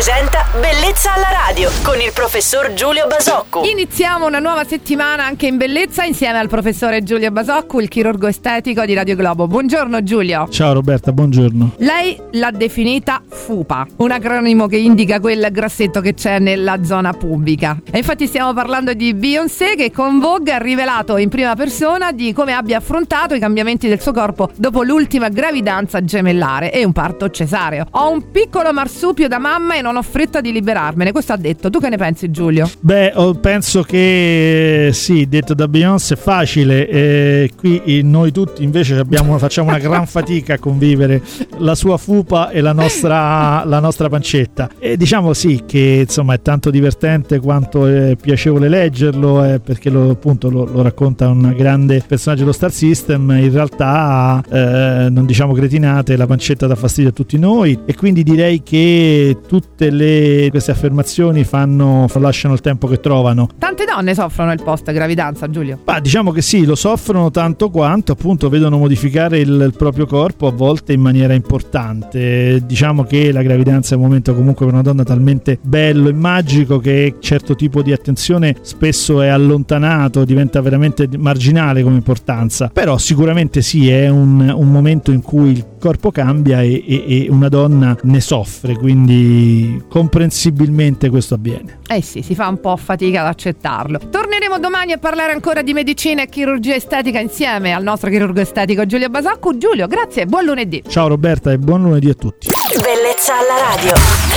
presenta Bellezza alla radio con il professor Giulio Basocco. Iniziamo una nuova settimana anche in bellezza insieme al professore Giulio Basocco, il chirurgo estetico di Radio Globo. Buongiorno Giulio. Ciao Roberta, buongiorno. Lei l'ha definita FUPA, un acronimo che indica quel grassetto che c'è nella zona pubica. E infatti stiamo parlando di Beyoncé che con Vogue ha rivelato in prima persona di come abbia affrontato i cambiamenti del suo corpo dopo l'ultima gravidanza gemellare e un parto cesareo. Ho un piccolo marsupio da mamma e non ho fretta di liberarmene. Questo ha detto. Tu che ne pensi, Giulio? Beh, penso che sì, detto da Beyoncé è facile. Eh, qui noi tutti invece abbiamo, facciamo una gran fatica a convivere la sua fupa e la nostra, la nostra pancetta. E diciamo sì che insomma è tanto divertente quanto è piacevole leggerlo, eh, perché lo, appunto lo, lo, racconta un grande personaggio dello Star System. In realtà, eh, non diciamo cretinate, la pancetta dà fastidio a tutti noi e quindi direi che tutte le, queste affermazioni fanno, lasciano il tempo che trovano. Tante donne soffrono il post gravidanza, Giulio? Ma diciamo che sì, lo soffrono tanto quanto appunto vedono modificare il, il proprio corpo a volte in maniera importante. Diciamo che la gravidanza è un momento comunque per una donna talmente bello e magico che certo tipo di attenzione spesso è allontanato, diventa veramente marginale come importanza. Però sicuramente sì, è un, un momento in cui il corpo cambia e, e, e una donna ne soffre, quindi comprensibilmente questo avviene. Eh sì, si fa un po' fatica ad accettarlo. Torneremo domani a parlare ancora di medicina e chirurgia estetica insieme al nostro chirurgo estetico Giulio Basacco. Giulio, grazie e buon lunedì. Ciao Roberta e buon lunedì a tutti. Bellezza alla radio.